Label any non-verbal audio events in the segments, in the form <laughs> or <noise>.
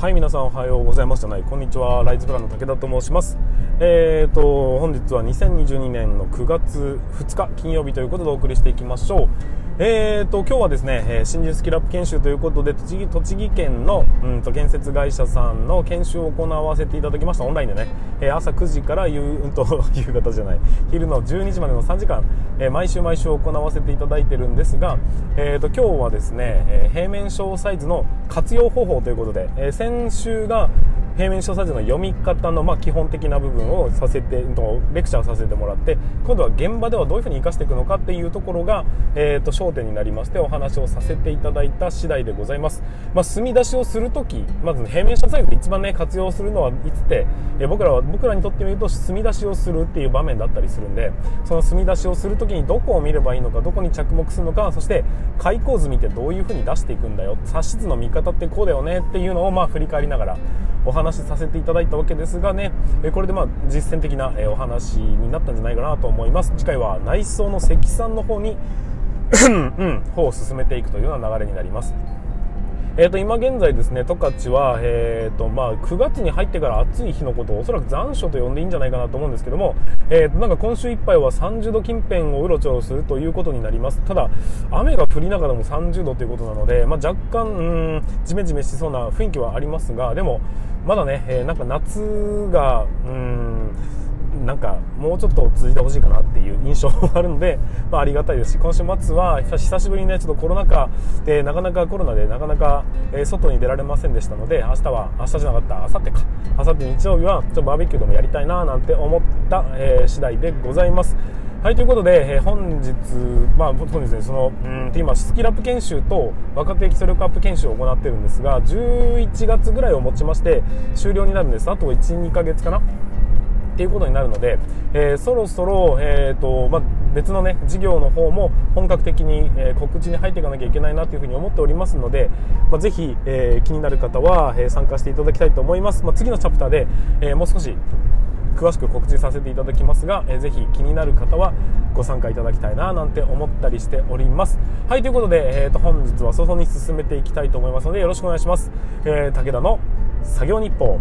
はい皆さんおはようございます。じゃないこんにちは。ライズプランの武田と申します。えーと本日は2022年の9月2日金曜日ということでお送りしていきましょう。えーと今日はですね、えー、新人スキルアップ研修ということで栃木栃木県のうんと建設会社さんの研修を行わせていただきました。オンラインでね、えー、朝9時から夕,、うんと、<laughs> 夕方じゃない昼の12時までの3時間、えー、毎週毎週行わせていただいてるんですが、えーと、今日はですね、え平面小サイズの活用方法ということで、え先週が平面小サイズの読み方のま基本的な部分をさせてレクチャーさせてもらって今度は現場ではどういうふうに生かしていくのかっていうところが、えーと、焦点になりましてお話をさせていただいた次第でございます、まあ、墨出しをするときまず、平面小サイズで一番ね活用するのはいつって、え、僕らは僕らにとってみると墨出しをするっていう場面だったりするんでその墨出しをするときにどこを見ればいいのかどこに着目するのかそして開口図見てどういうふうに出していくんだよ差し図の見方ってこうだよねっていうのをまあ振り返りながらお話しさせていただいたわけですがねえこれでまあ実践的なえお話になったんじゃないかなと思います。次回は内装の積算の方にうん、方を進めていくというような流れになります。えー、と今現在ですね十勝は、えーとまあ、9月に入ってから暑い日のことをおそらく残暑と呼んでいいんじゃないかなと思うんですけども、えー、となんか今週いっぱいは30度近辺をうろちょろするということになります。ただ雨が降りながらも30度ということなので、まあ、若干うんジメジメしそうな雰囲気はありますがでもまだね、えー、なんか夏がうんなんかもうちょっと続いてほしいかなっていう印象もあるので、<laughs> まあ、ありがたいですし今週末は久しぶりにねちょっとコロナ禍でなかなかコロナでなかなか、え外に出られませんでしたので明日は明日じゃなかった明後日か明後日日曜日はちょっとバーベキューでもやりたいななんて思った、えー、次第でございます。はい、ということで、えー、本日、まあ、本日ね、その、うん今、スキルアップ研修と若手基礎力アップ研修を行ってるんですが、11月ぐらいをもちまして終了になるんです。あと1、2ヶ月かなっていうことになるので、えー、そろそろ、えーとまあ、別の、ね、事業の方も本格的に、えー、告知に入っていかなきゃいけないなというふに思っておりますので、まあ、ぜひ、えー、気になる方は、え参加していただきたいと思います、まあ、次のチャプターで、えもう少し詳しく告知させていただきますが、えー、ぜひ気になる方はご参加いただきたいななんて思ったりしております。はいということで、えーと、本日は早々に進めていきたいと思いますのでよろしくお願いします、えー、武田の作業日報。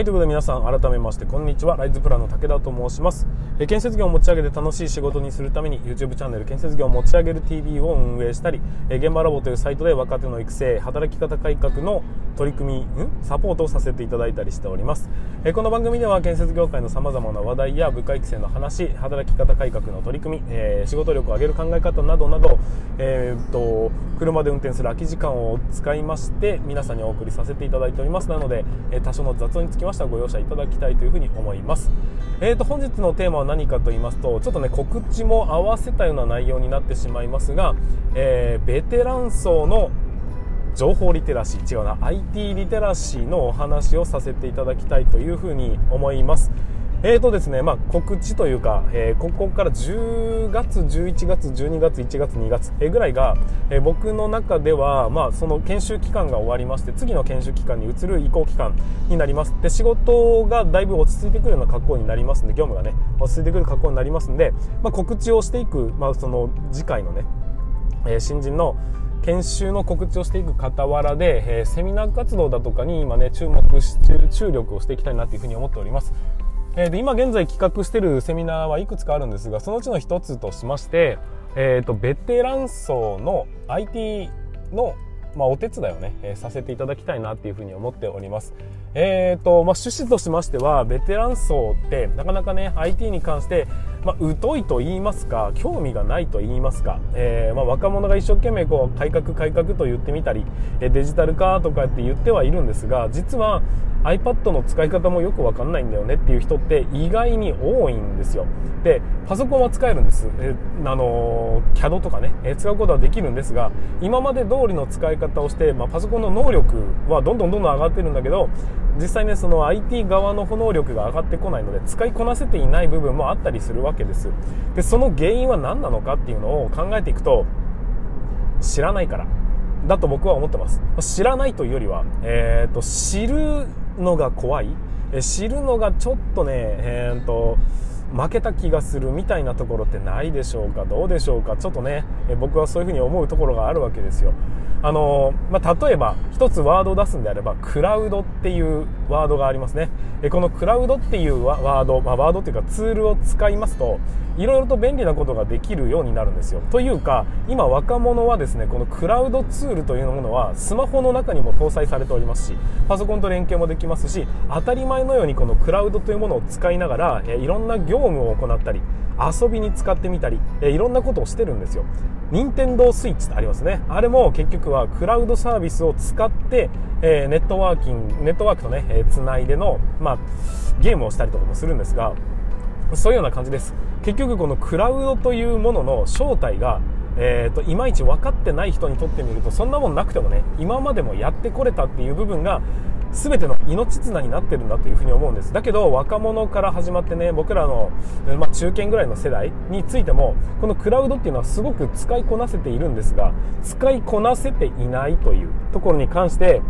はい、ということで皆さん改めましてこんにちは。ライズプランの武田と申します。え建設業を持ち上げて楽しい仕事にするために YouTube チャンネル建設業を持ち上げる TV を運営したり、え現場ラボというサイトで若手の育成、働き方改革の取り組み、ん？サポートをさせていただいたりしております。えこの番組では建設業界の様々な話題や部下育成の話、働き方改革の取り組み、えー、仕事力を上げる考え方などなど、えー、っと、車で運転する空き時間を使いまして皆さんにお送りさせていただいておりますなので、え多少の雑音につきましたらご容赦いただきたいというふうに思います。えーと、本日のテーマは何かと言いますと、ちょっとね、告知も合わせたような内容になってしまいますが、えー、ベテラン層の情報リテラシー、違うな、IT リテラシーのお話をさせていただきたいというふうに思います。えーとですね、まあ、告知というか、えー、ここから10月、11月、12月、1月、2月、ぐらいが、えー、僕の中では、まあ、その研修期間が終わりまして、次の研修期間に移る移行期間になります。で、仕事がだいぶ落ち着いてくるような格好になりますんで、業務がね、落ち着いてくる格好になりますんで、まあ、告知をしていく、まあ、その次回のね、え、新人の研修の告知をしていく傍らで、え、セミナー活動だとかに今ね、注目し、注力をしていきたいなというふうに思っております。えー、で今現在企画しているセミナーはいくつかあるんですがそのうちの一つとしまして、えーと、ベテラン層の IT のまあ、お手伝いをね、えー、させていただきたいなっていうふうに思っております。え、ー、と、まあ、趣旨としましては、ベテラン層ってなかなかね、IT に関して、まあ、疎いと言いますか、興味がないと言いますか、えー、まあ、若者が一生懸命こう、改革改革と言ってみたり、デジタル化とかって言ってはいるんですが、実は iPad の使い方もよくわかんないんだよねっていう人って意外に多いんですよ。で、パソコンは使えるんです。えあの、CAD とかね、使うことはできるんですが、今まで通りの使い方をして、まあ、パソコンの能力はどんどんどんどん上がってるんだけど、実際ね、その IT 側の能力が上がってこないので、使いこなせていない部分もあったりするわけです。で、その原因は何なのかっていうのを考えていくと、知らないから。だと僕は思ってます。知らないというよりは、え、ー、と、知るのが怖い知るのがちょっとね、えー、と負けた気がするみたいなところってないでしょうか？どうでしょうか？ちょっとね僕はそういうふうに思うところがあるわけですよ。あのまあ、例えば一つワードを出すんであればクラウドっていうワードがありますね。このクラウドっていうワード、まあ、ワードっていうかツールを使いますといろいろと便利なことができるようになるんですよ。というか今若者はですねこのクラウドツールというものはスマホの中にも搭載されておりますしパソコンと連携もできますし当たり前のようにこのクラウドというものを使いながらいろんな業務を行ったり遊びに使ってみたりえいろんなことをしてるんですよ。任天堂スイッチってありますね。あれも結局はクラウドサービスを使って、えー、ネットワーキングネットワークとね、えー、つないでの、まあ、ゲームをしたりとかもするんですがそういうような感じです。結局このクラウドというものの正体がえーと、いまいち分かってない人にとってみるとそんなもんなくてもね今までもやってこれたっていう部分が全ての命綱になってるんだというふうに思うんです。だけど若者から始まってね僕らの、まあ、中堅ぐらいの世代についてもこのクラウドっていうのはすごく使いこなせているんですが使いこなせていないというところに関して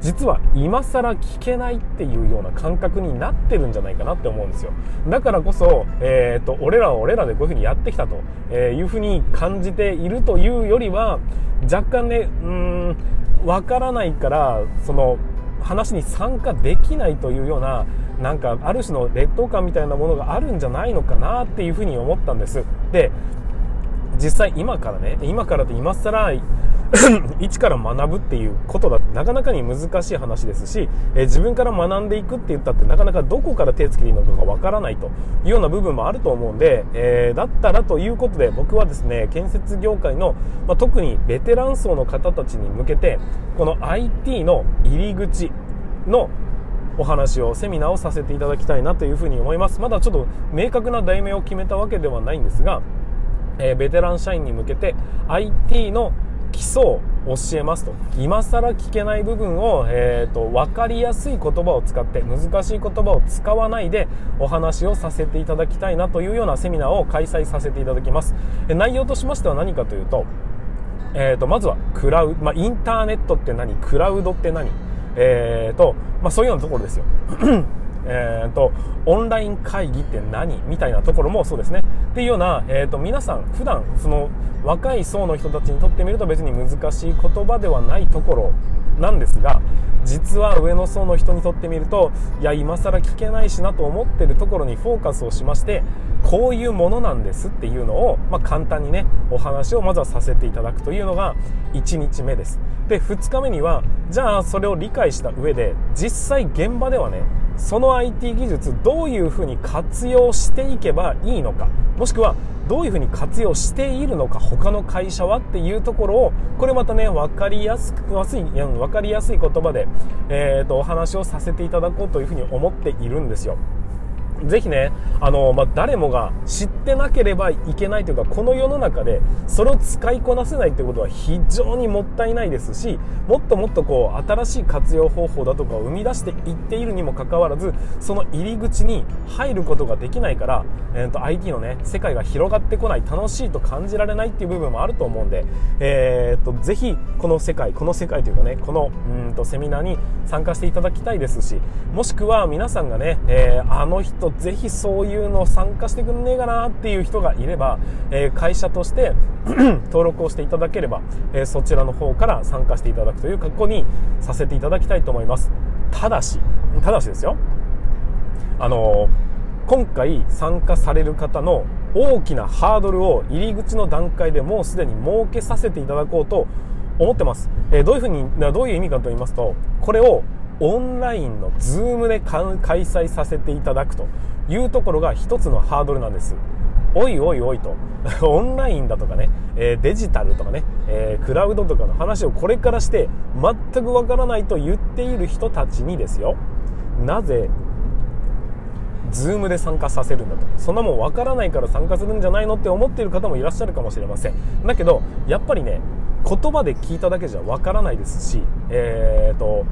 実は今更聞けないっていうような感覚になってるんじゃないかなって思うんですよ。だからこそ、えーと、俺らは俺らでこういうふうにやってきたというふうに感じているというよりは若干ねうんわからないからその話に参加できないというようななんかある種の劣等感みたいなものがあるんじゃないのかなっていうふうに思ったんです。で実際今からね今からって今更一から学ぶっていうことだってなかなかに難しい話ですし、え自分から学んでいくって言ったってなかなかどこから手つけていいのかがわからないというような部分もあると思うんで、えー、だったらということで僕はですね建設業界の、まあ、特にベテラン層の方たちに向けてこの IT の入り口のお話をセミナーをさせていただきたいなというふうに思います。まだちょっと明確な題名を決めたわけではないんですが、え、ベテラン社員に向けて IT の基礎を教えますと。今更聞けない部分を、えーと、分かりやすい言葉を使って難しい言葉を使わないでお話をさせていただきたいなというようなセミナーを開催させていただきます。内容としましては何かというと,、えーと、まずはクラウド、まあ、インターネットって何？クラウドって何？えーとまあ、そういうようなところですよ。えーと、オンライン会議って何みたいなところもそうですね。っていうような、えーと、皆さん普段その若い層の人たちにとってみると別に難しい言葉ではないところなんですが実は上の層の人にとってみるといや今更聞けないしなと思ってるところにフォーカスをしましてこういうものなんですっていうのを、まあ、簡単にねお話をまずはさせていただくというのが1日目ですで2日目にはじゃあそれを理解した上で実際現場ではねその IT 技術どういうふうに活用していけばいいのかもしくはどういうふうに活用しているのか他の会社はっていうところをこれまたね分かりやすく分かりやすい言葉で、えーと、お話をさせていただこうというふうに思っているんですよ。ぜひね、あの、まあ、誰もが知ってなければいけないというか、この世の中でそれを使いこなせないということは非常にもったいないですし、もっともっとこう、新しい活用方法だとかを生み出していっているにもかかわらず、その入り口に入ることができないから、えーと、IT のね、世界が広がってこない、楽しいと感じられないっていう部分もあると思うんで、えーと、ぜひ、この世界、この世界というかね、この、うんと、セミナーに参加していただきたいですし、もしくは皆さんがね、えー、あの人とぜひそういうの参加してくんねえかなっていう人がいれば、えー、会社として <clears throat> 登録をしていただければ、えー、そちらの方から参加していただくという格好にさせていただきたいと思います。ただしただしですよ。あの今回参加される方の大きなハードルを入り口の段階でもうすでに設けさせていただこうと思ってます、えー、どういうふうにどういう意味かと言いますとこれをオンラインの Zoom で開催させていただくというところが一つのハードルなんです。おいおいおいと、<laughs> オンラインだとかね、えデジタルとかね、えクラウドとかの話をこれからして全くわからないと言っている人たちにですよ、なぜ、ズームで参加させるんだと。そんなもんわからないから参加するんじゃないのって思っている方もいらっしゃるかもしれません。だけど、やっぱりね、言葉で聞いただけじゃわからないですし、えーと、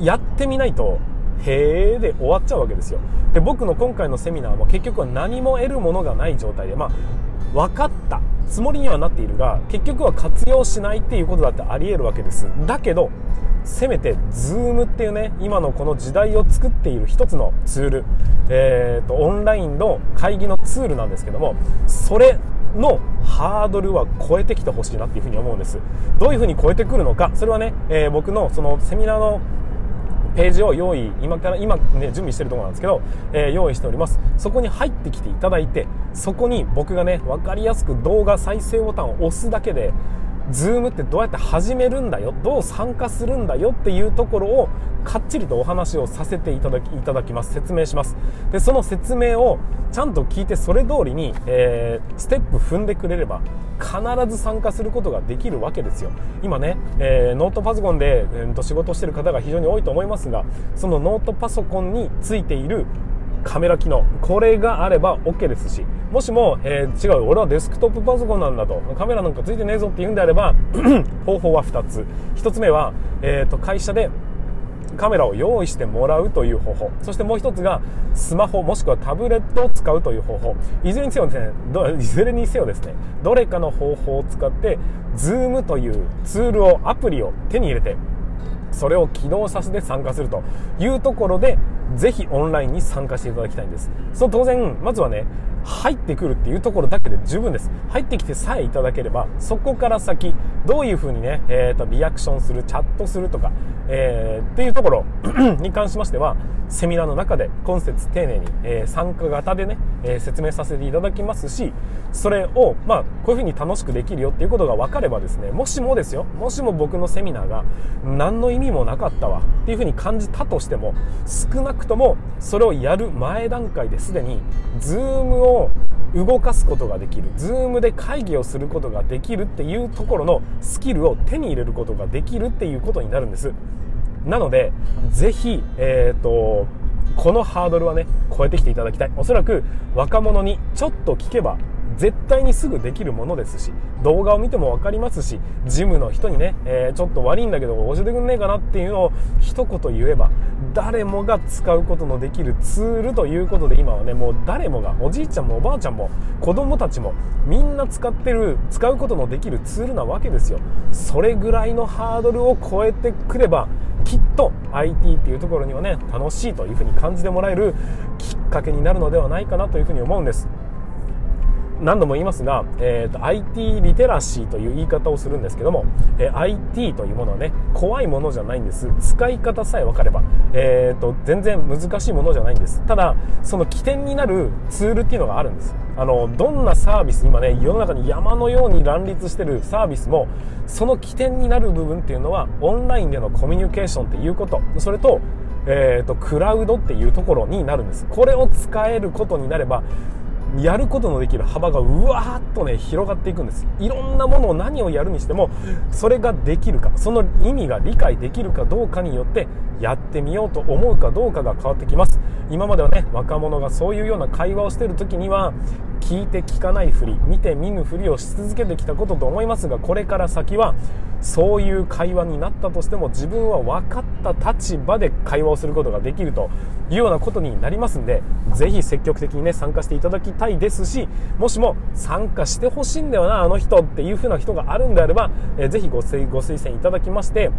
やってみないとへえで終わっちゃうわけですよ。で僕の今回のセミナーも結局は何も得るものがない状態でまあ分かった。つもりにはなっているが結局は活用しないっていうことだってあり得るわけです。だけどせめて Zoom っていうね今のこの時代を作っている一つのツール、えーと、オンラインの会議のツールなんですけどもそれのハードルは超えてきてほしいなっていうふうに思うんです。どういうふうに超えてくるのかそれはね、えー、僕のそのセミナーのページを用意今から今ね準備してるところなんですけど、えー、用意しております。そこに入ってきていただいてそこに僕がね分かりやすく動画再生ボタンを押すだけで Zoom ってどうやって始めるんだよどう参加するんだよっていうところをかっちりとお話をさせていただきいただきます。説明します。でその説明をちゃんと聞いてそれ通りに、えー、ステップ踏んでくれれば必ず参加することができるわけですよ。今ね、えー、ノートパソコンで、えー、と仕事してる方が非常に多いと思いますがそのノートパソコンについているカメラ機能。これがあれば OK ですしもしも、えー、違う俺はデスクトップパソコンなんだと。カメラなんかついてねえぞって言うんであれば <clears throat> 方法は2つ。1つ目は、えーと、会社でカメラを用意してもらうという方法。そしてもう1つがスマホもしくはタブレットを使うという方法。いずれにせよですねいずれにせよですねどれかの方法を使って Zoom というツールをアプリを手に入れてそれを起動させて参加するというところでぜひオンラインに参加していただきたいんです。そう当然まずはね入ってくるっていうところだけで十分です。入ってきてさえいただければそこから先どういうふうにね、えーと、リアクションするチャットするとか、えー、っていうところ <clears throat> に関しましてはセミナーの中で今節丁寧に、えー、参加型でね、えー、説明させていただきますしそれを、まあ、こういうふうに楽しくできるよっていうことが分かればですねもしもですよもしも僕のセミナーが何の意味もなかったわっていうふうに感じたとしても少なくともそれをやる前段階ですでに Zoom を動かすことができる。Zoom で会議をすることができるっていうところのスキルを手に入れることができるっていうことになるんです。なのでぜひ、えーと、このハードルはね超えてきていただきたい。おそらく若者にちょっと聞けば絶対にすぐできるものですし動画を見ても分かりますしジムの人にね、えー、ちょっと悪いんだけど教えてくんねえかなっていうのを一言言えば誰もが使うことのできるツールということで今はねもう誰もがおじいちゃんもおばあちゃんも子供たちもみんな使ってる使うことのできるツールなわけですよ。それぐらいのハードルを超えてくればきっと IT っていうところにはね楽しいというふうに感じてもらえるきっかけになるのではないかなというふうに思うんです。何度も言いますが、えーと、IT リテラシーという言い方をするんですけども、えー、IT というものはね怖いものじゃないんです。使い方さえ分かれば、えーと、全然難しいものじゃないんです。ただその起点になるツールっていうのがあるんです。あのどんなサービス今ね世の中に山のように乱立してるサービスもその起点になる部分っていうのはオンラインでのコミュニケーションっていうこと。それとえーとクラウドっていうところになるんです。これを使えることになればやることのできる幅がうわーっとね広がっていくんです。いろんなものを何をやるにしてもそれができるかその意味が理解できるかどうかによってやってみようと思うかどうかが変わってきます。今まではね若者がそういうような会話をしてる時には聞いて聞かないふり見て見ぬふりをし続けてきたことと思いますがこれから先はそういう会話になったとしても自分は分かった立場で会話をすることができるというようなことになりますんでぜひ積極的にね参加していただきたいですしもしも参加してほしいんだよなあの人っていう風な人があるんであれば、えー、ぜひご推薦いただきまして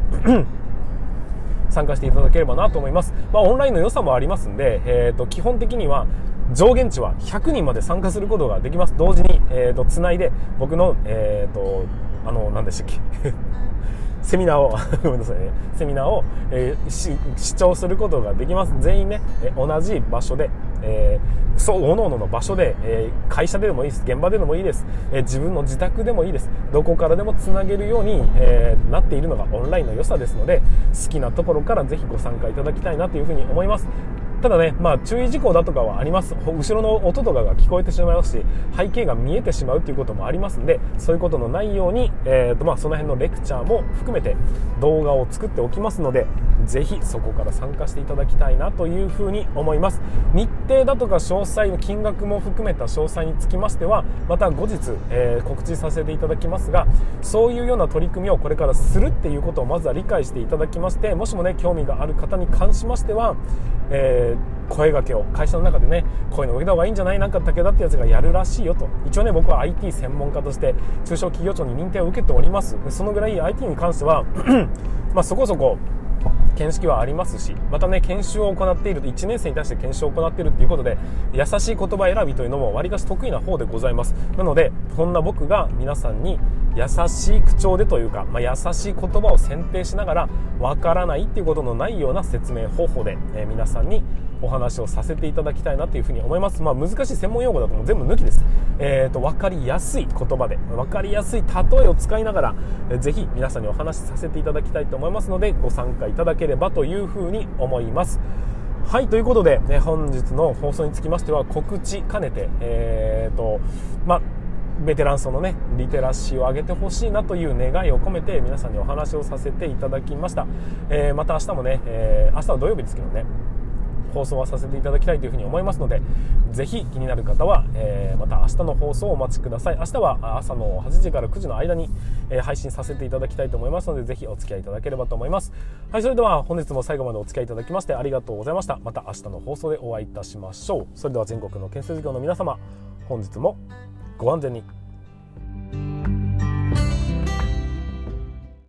参加していただければなと思います。まあ、オンラインの良さもありますんで、えっ、ー、と、基本的には上限値は100人まで参加することができます。同時に、えっ、ー、と、つないで、僕の、えっ、ー、と、あの、何でしたっけ？セミナーを <laughs> ごめんなさいね、セミナーを、えー、視聴することができます。全員ね、えー、同じ場所で、えー、そう、各々の場所で、えー、会社でもいいです。現場でもいいです。えー、自分の自宅でもいいです。どこからでもつなげるように、えー、なっているのがオンラインの良さですので、好きなところからぜひご参加いただきたいなというふうに思います。ただね、まあ、注意事項だとかはあります。後ろの音とかが聞こえてしまいますし背景が見えてしまうということもありますんでそういうことのないように、えーとまあ、その辺のレクチャーも含めて動画を作っておきますのでぜひそこから参加していただきたいなというふうに思います。日程だとか詳細の金額も含めた詳細につきましてはまた後日、えー、告知させていただきますがそういうような取り組みをこれからするっていうことをまずは理解していただきましてもしもね興味がある方に関しましては、えー、声がけを会社の中でねこういうの受けた方がいいんじゃないなんか武田ってやつがやるらしいよと。一応ね僕は IT 専門家として中小企業庁に認定を受けております。そのぐらい IT に関しては <clears throat> まあそこそこ見識はありますしまたね研修を行っている1年生に対して研修を行っているということで優しい言葉選びというのもわりかし得意な方でございます。なのでこんな僕が皆さんに優しい口調でというか、まあ、優しい言葉を選定しながらわからないっていうことのないような説明方法で、えー、皆さんにお話をさせていただきたいなというふうに思います、まあ、難しい専門用語だともう全部抜きです、えーと、分かりやすい言葉で分かりやすい例えを使いながら、えー、ぜひ皆さんにお話しさせていただきたいと思いますのでご参加いただければというふうに思います。はいということで、ね、本日の放送につきましては告知兼ねて、えーとまあベテラン層のねリテラシーを上げてほしいなという願いを込めて皆さんにお話をさせていただきました、えー、また明日もね、えー、明日は土曜日ですけどね放送はさせていただきたいというふうに思いますのでぜひ気になる方は、えー、また明日の放送をお待ちください。明日は朝の8時から9時の間に、えー、配信させていただきたいと思いますのでぜひお付き合いいただければと思います。はいそれでは本日も最後までお付き合いいただきましてありがとうございました。また明日の放送でお会いいたしましょう。それでは全国の建設業の皆様本日もご安全に。